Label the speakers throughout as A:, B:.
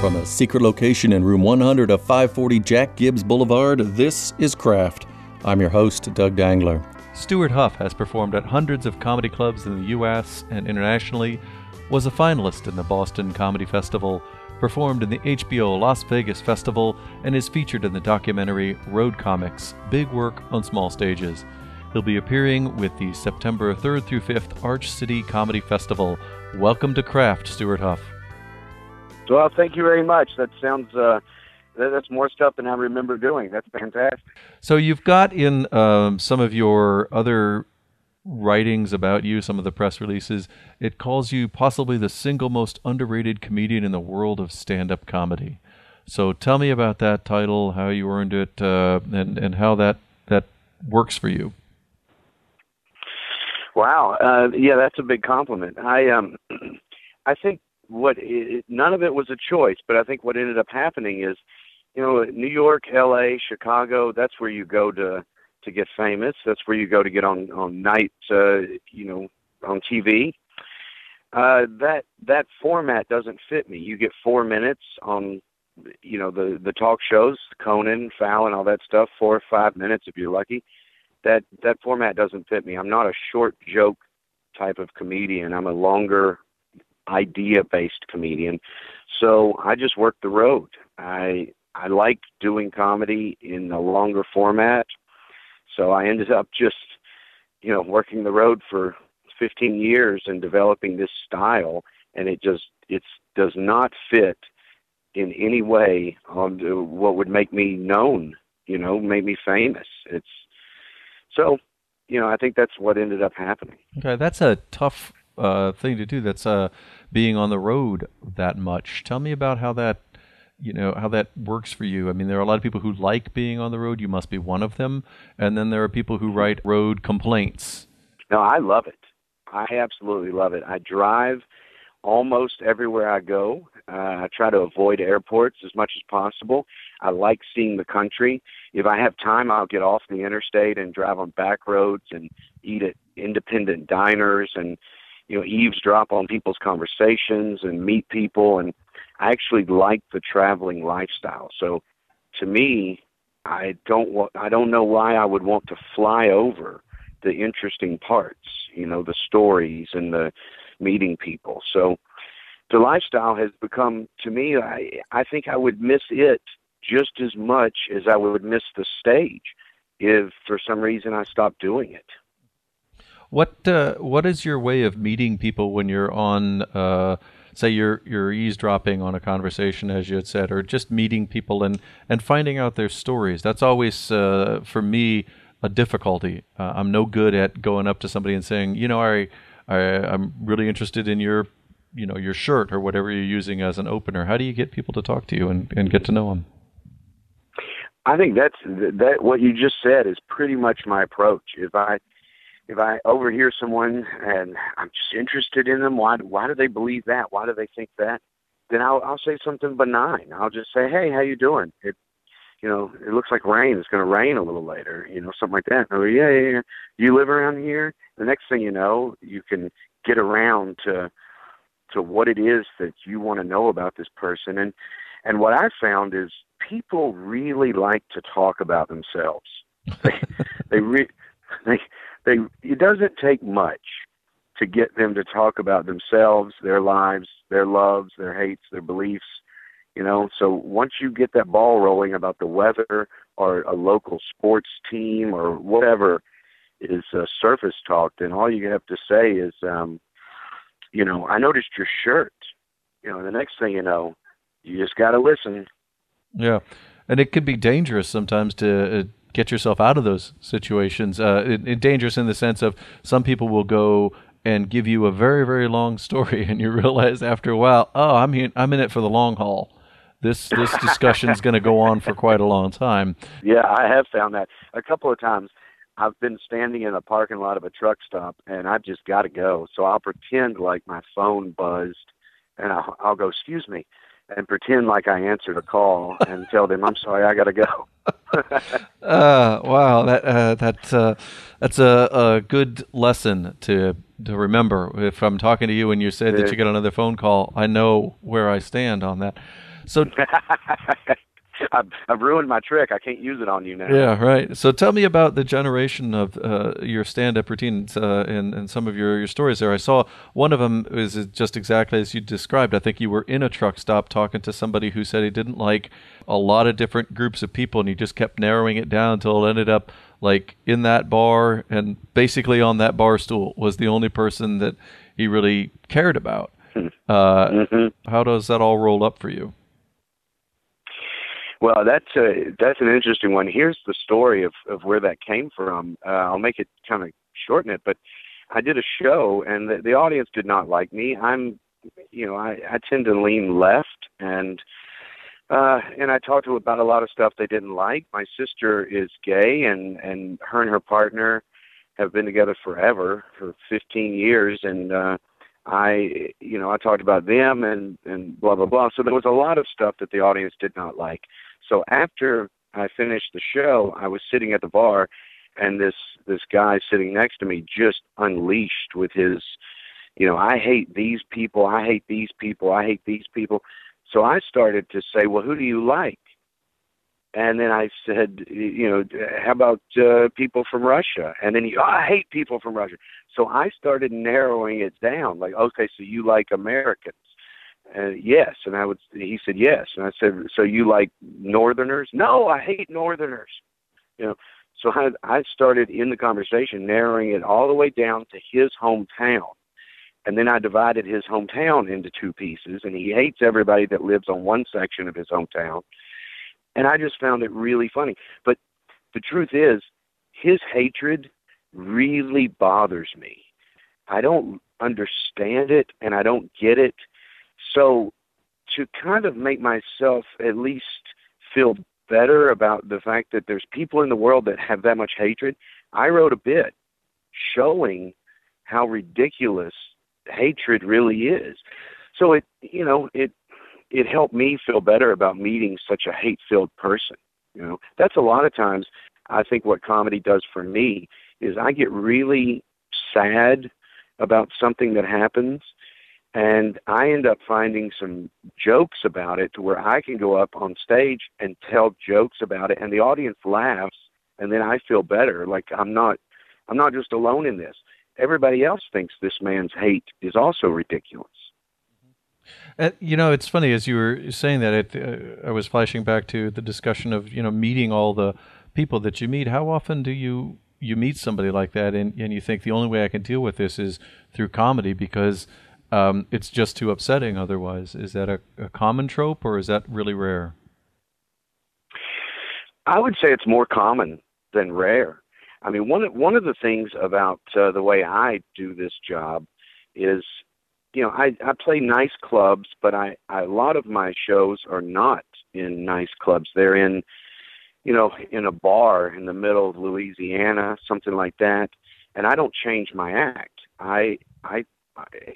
A: From a secret location in room 100 of 540 Jack Gibbs Boulevard, this is Craft. I'm your host, Doug Dangler.
B: Stewart Huff has performed at hundreds of comedy clubs in the U.S. and internationally, was a finalist in the Boston Comedy Festival, performed in the HBO Las Vegas Festival, and is featured in the documentary Road Comics Big Work on Small Stages. He'll be appearing with the September 3rd through 5th Arch City Comedy Festival. Welcome to Craft, Stewart Huff.
C: Well, thank you very much. That sounds uh, that's more stuff than I remember doing. That's fantastic.
B: So you've got in um, some of your other writings about you, some of the press releases, it calls you possibly the single most underrated comedian in the world of stand-up comedy. So tell me about that title, how you earned it, uh, and and how that that works for you.
C: Wow, uh, yeah, that's a big compliment. I um, I think what it, none of it was a choice, but I think what ended up happening is, you know, New York, L.A., Chicago. That's where you go to to get famous. That's where you go to get on on night, uh, you know, on TV. Uh, that that format doesn't fit me. You get four minutes on, you know, the the talk shows, Conan, Fallon, all that stuff. Four or five minutes if you're lucky. That that format doesn't fit me. I'm not a short joke type of comedian. I'm a longer idea based comedian. So I just worked the road. I I like doing comedy in a longer format. So I ended up just, you know, working the road for 15 years and developing this style, and it just it does not fit in any way on what would make me known. You know, make me famous. It's so, you know, I think that's what ended up happening.
B: Okay, that's a tough uh, thing to do. That's uh, being on the road that much. Tell me about how that you know how that works for you. I mean, there are a lot of people who like being on the road. You must be one of them. And then there are people who write road complaints.
C: No, I love it. I absolutely love it. I drive almost everywhere I go. Uh, I try to avoid airports as much as possible. I like seeing the country. If I have time, I'll get off the interstate and drive on back roads and eat at independent diners and you know eavesdrop on people's conversations and meet people and I actually like the traveling lifestyle. So to me, I don't want I don't know why I would want to fly over the interesting parts, you know, the stories and the meeting people. So the lifestyle has become to me I I think I would miss it just as much as I would miss the stage if for some reason I stopped doing it.
B: What uh, what is your way of meeting people when you're on uh, say you're you're eavesdropping on a conversation, as you had said, or just meeting people and and finding out their stories. That's always uh, for me a difficulty. Uh, I'm no good at going up to somebody and saying, you know, I, I I'm really interested in your you know your shirt or whatever you're using as an opener. How do you get people to talk to you and, and get to know them?
C: I think that's that. What you just said is pretty much my approach. If I if I overhear someone and I'm just interested in them, why why do they believe that? Why do they think that? Then I'll I'll say something benign. I'll just say, "Hey, how you doing?" It you know, it looks like rain. It's going to rain a little later, you know, something like that. Oh, yeah, yeah, yeah. You live around here. The next thing you know, you can get around to to what it is that you want to know about this person. And and what I found is people really like to talk about themselves. They they re- they they it doesn't take much to get them to talk about themselves, their lives, their loves, their hates, their beliefs. You know, so once you get that ball rolling about the weather or a local sports team or whatever is uh, surface talk, then all you have to say is, um, you know, I noticed your shirt. You know, the next thing you know, you just got to listen.
B: Yeah, and it can be dangerous sometimes to uh, get yourself out of those situations. Uh, it, it dangerous in the sense of some people will go and give you a very very long story, and you realize after a while, oh, I'm in, I'm in it for the long haul. This this discussion is going to go on for quite a long time.
C: Yeah, I have found that a couple of times. I've been standing in a parking lot of a truck stop, and I've just got to go. So I'll pretend like my phone buzzed, and I'll, I'll go, "Excuse me," and pretend like I answered a call and tell them, "I'm sorry, I got to go."
B: uh, wow, that uh, that's uh, that's a, a good lesson to to remember. If I'm talking to you and you say that you get another phone call, I know where I stand on that. So
C: I've, I've ruined my trick. I can't use it on you now.
B: Yeah, right. So tell me about the generation of uh, your stand-up routines uh, and, and some of your, your stories there. I saw one of them is just exactly as you described. I think you were in a truck stop talking to somebody who said he didn't like a lot of different groups of people, and he just kept narrowing it down until it ended up like in that bar and basically on that bar stool was the only person that he really cared about. Hmm. Uh, mm-hmm. How does that all roll up for you?
C: Well, that's a that's an interesting one. Here's the story of of where that came from. Uh, I'll make it kind of shorten it, but I did a show and the, the audience did not like me. I'm, you know, I I tend to lean left and. Uh, and I talked to about a lot of stuff they didn't like. My sister is gay, and and her and her partner have been together forever for 15 years, and uh, I, you know, I talked about them and and blah blah blah. So there was a lot of stuff that the audience did not like. So after I finished the show, I was sitting at the bar, and this this guy sitting next to me just unleashed with his, you know, I hate these people, I hate these people, I hate these people. So I started to say, well, who do you like? And then I said, you know, how about uh, people from Russia? And then he, oh, I hate people from Russia. So I started narrowing it down. Like, okay, so you like Americans? Yes, and I would. He said yes, and I said, so you like Northerners? No, I hate Northerners. You know, so I I started in the conversation narrowing it all the way down to his hometown, and then I divided his hometown into two pieces, and he hates everybody that lives on one section of his hometown, and I just found it really funny. But the truth is, his hatred really bothers me. I don't understand it, and I don't get it so to kind of make myself at least feel better about the fact that there's people in the world that have that much hatred, I wrote a bit showing how ridiculous hatred really is. So it you know, it it helped me feel better about meeting such a hate filled person. You know, that's a lot of times I think what comedy does for me is I get really sad about something that happens and I end up finding some jokes about it to where I can go up on stage and tell jokes about it and the audience laughs and then I feel better. Like I'm not I'm not just alone in this. Everybody else thinks this man's hate is also ridiculous.
B: Uh, you know, it's funny as you were saying that. It, uh, I was flashing back to the discussion of you know meeting all the people that you meet. How often do you you meet somebody like that, and and you think the only way I can deal with this is through comedy because um, it's just too upsetting otherwise. Is that a, a common trope or is that really rare?
C: I would say it's more common than rare. I mean, one one of the things about uh, the way I do this job is, you know, I I play nice clubs, but I, I a lot of my shows are not in nice clubs. They're in, you know, in a bar in the middle of Louisiana, something like that. And I don't change my act. I I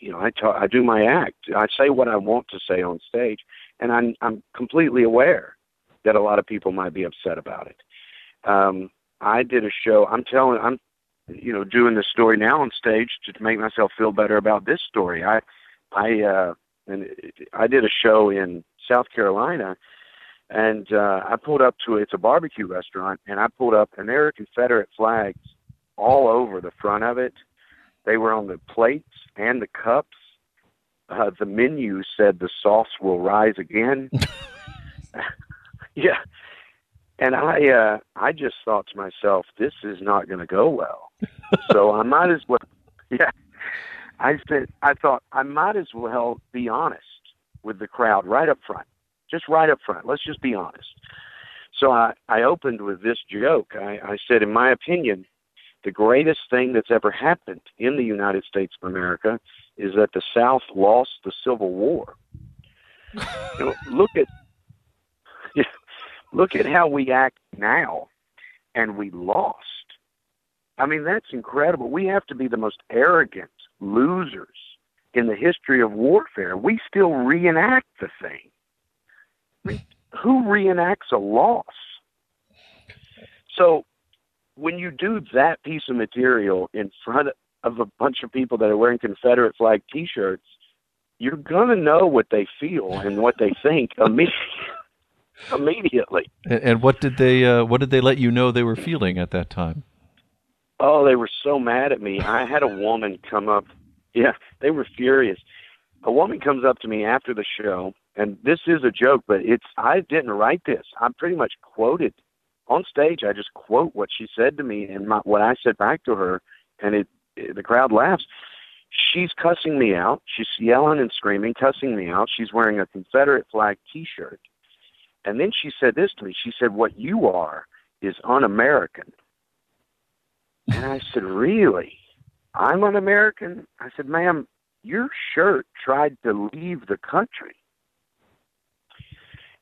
C: you know, I talk, I do my act. I say what I want to say on stage, and I'm I'm completely aware that a lot of people might be upset about it. Um, I did a show. I'm telling. I'm, you know, doing this story now on stage to make myself feel better about this story. I, I, uh, and I did a show in South Carolina, and uh, I pulled up to it's a barbecue restaurant, and I pulled up, and there are Confederate flags all over the front of it they were on the plates and the cups. Uh, the menu said the sauce will rise again. yeah. And I uh I just thought to myself, this is not going to go well. so I might as well yeah. I said I thought I might as well be honest with the crowd right up front. Just right up front. Let's just be honest. So I I opened with this joke. I I said in my opinion, the greatest thing that's ever happened in the United States of America is that the South lost the Civil War. you know, look at look at how we act now, and we lost. I mean, that's incredible. We have to be the most arrogant losers in the history of warfare. We still reenact the thing. I mean, who reenacts a loss? So when you do that piece of material in front of a bunch of people that are wearing Confederate flag T-shirts, you're gonna know what they feel and what they think immediately. immediately.
B: And, and what did they uh, what did they let you know they were feeling at that time?
C: Oh, they were so mad at me. I had a woman come up. Yeah, they were furious. A woman comes up to me after the show, and this is a joke, but it's I didn't write this. I pretty much quoted on stage. I just quote what she said to me and my, what I said back to her, and it, it the crowd laughs. She's cussing me out. She's yelling and screaming, cussing me out. She's wearing a Confederate flag T-shirt, and then she said this to me. She said, "What you are is un-American." And I said, Really? I'm un American? I said, Ma'am, your shirt tried to leave the country.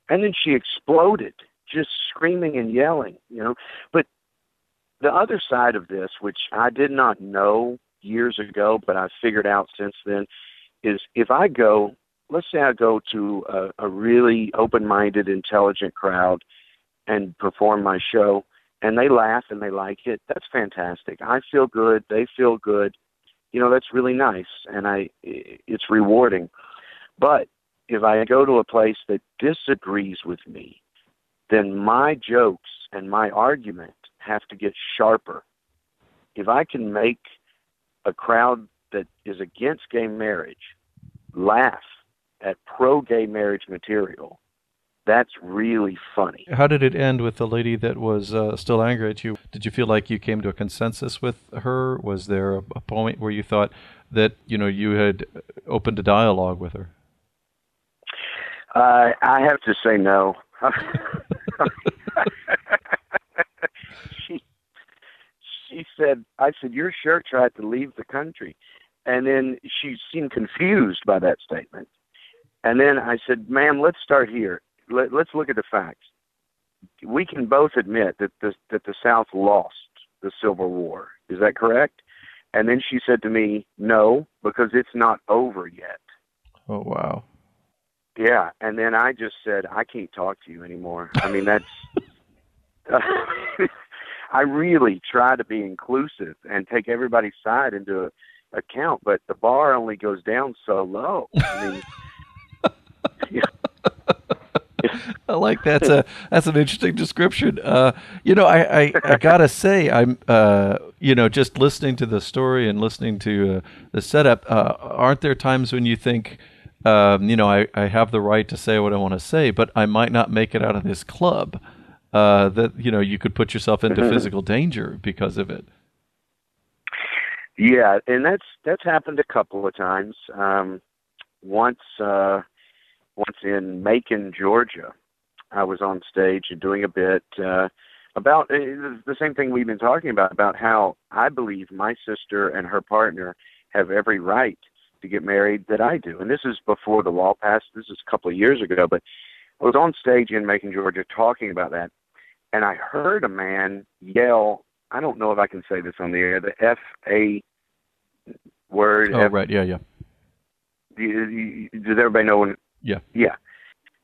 C: And then she exploded, just screaming and yelling, you know. But the other side of this, which I did not know years ago, but I've figured out since then, is if I go, let's say I go to a, a really open minded, intelligent crowd and perform my show and they laugh and they like it, that's fantastic. I feel good, they feel good. You know, that's really nice and I it's rewarding. But if I go to a place that disagrees with me, then my jokes and my argument have to get sharper. If I can make a crowd that is against gay marriage laugh at pro gay marriage material, that's really funny.
B: How did it end with the lady that was uh, still angry at you? Did you feel like you came to a consensus with her? Was there a, point where you thought that you know you had opened a dialogue with her?
C: Uh, I have to say no. She she said, I said your shirt tried to leave the country, and then she seemed confused by that statement. And then I said, "Ma'am, let's start here let, us look at the facts. We can both admit that the that the South lost the Civil War. Is that correct? And then she said to me, "No, because it's not over yet."
B: Oh wow.
C: Yeah, and then I just said, "I can't talk to you anymore." I mean, that's. I really try to be inclusive and take everybody's side into account, but the bar only goes down so low. I mean,
B: yeah. I like that's a that's an interesting description. Uh, you know, I, I, I gotta say, I'm uh, you know just listening to the story and listening to uh, the setup. Uh, aren't there times when you think, um, you know, I, I have the right to say what I want to say, but I might not make it out of this club. Uh, that you know, you could put yourself into mm-hmm. physical danger because of it.
C: Yeah, and that's that's happened a couple of times. Um, once uh, once in Macon, Georgia. I was on stage and doing a bit uh, about uh, the same thing we've been talking about about how I believe my sister and her partner have every right to get married that I do. And this is before the law passed. This is a couple of years ago, but I was on stage in Macon, Georgia, talking about that, and I heard a man yell. I don't know if I can say this on the air. The F A word.
B: Oh, F- right. Yeah, yeah.
C: Does everybody know when
B: yeah.
C: Yeah.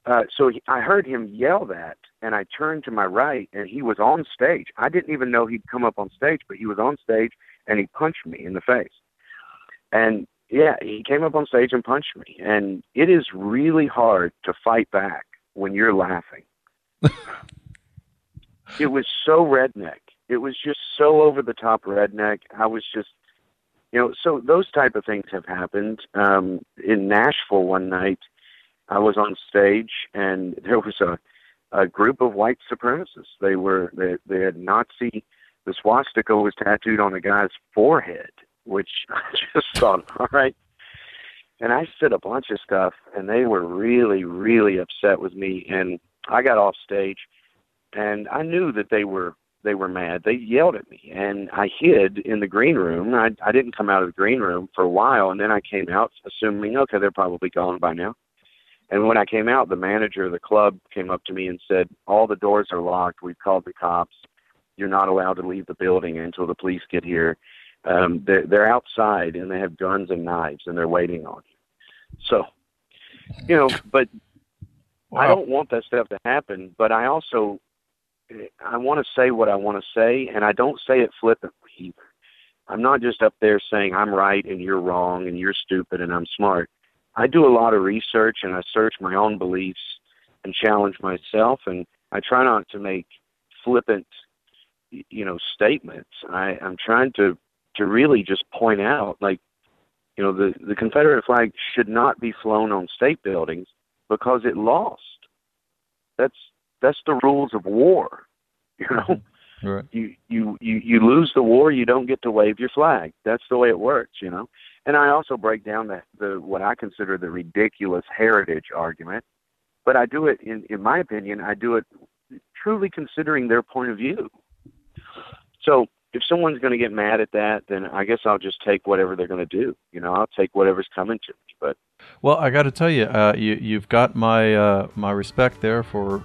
C: Uh, so he, I heard him yell that, and I turned to my right, and he was on stage. I didn't even know he'd come up on stage, but he was on stage, and he punched me in the face. And yeah, he came up on stage and punched me, and it is really hard to fight back when you're laughing. it was so redneck. It was just so over the top redneck. I was just, you know, so those type of things have happened. Um, in Nashville one night, I was on stage and there was a a group of white supremacists. They were they they had Nazi the swastika was tattooed on a guy's forehead, which I just thought, all right. And I said a bunch of stuff and they were really, really upset with me and I got off stage and I knew that they were they were mad. They yelled at me and I hid in the green room. I I didn't come out of the green room for a while and then I came out assuming okay, they're probably gone by now. And when I came out, the manager of the club came up to me and said, "All the doors are locked. We've called the cops. You're not allowed to leave the building until the police get here. Um, they're, they're outside and they have guns and knives and they're waiting on you." So, you know, but wow. I don't want that stuff to happen. But I also I want to say what I want to say, and I don't say it flippantly either. I'm not just up there saying I'm right and you're wrong and you're stupid and I'm smart. I do a lot of research and I search my own beliefs and challenge myself, and I try not to make flippant, you know, statements. I, I'm trying to to really just point out, like, you know, the the Confederate flag should not be flown on state buildings because it lost. That's that's the rules of war. You know, mm-hmm.
B: Right.
C: you you you you lose the war, you don't get to wave your flag. That's the way it works. You know, and I also break down the the what I consider the ridiculous heritage argument, but I do it in in my opinion, I do it truly considering their point of view. So if someone's going to get mad at that, then I guess I'll just take whatever they're going to do. You know, I'll take whatever's coming to me. But
B: Well, I got to tell you, uh, you you've got my uh, my respect there for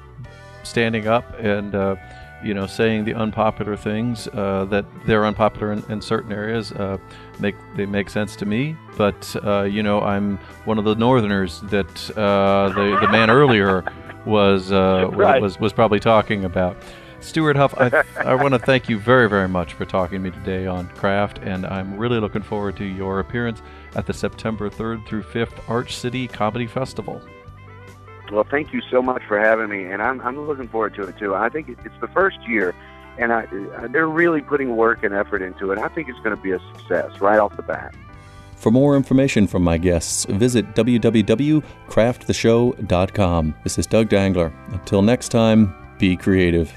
B: standing up and uh, you know saying the unpopular things uh, that they're unpopular in, in certain areas. Uh, make they make sense to me, but uh, you know I'm one of the Northerners that uh, the the man earlier was uh,
C: Right.
B: was was probably talking about. Stewart Huff, I, I want to thank you very, very much for talking to me today on Craft, and I'm really looking forward to your appearance at the September 3rd through 5th Arch City Comedy Festival.
C: well, thank you so much for having me, and I'm I'm looking forward to it too. I think it's the first year, and I, they're really putting work and effort into it. I think it's going to be a success right off the bat.
A: For more information from my guests, visit www.crafttheshow.com. This is Doug Dangler. Until next time, be creative.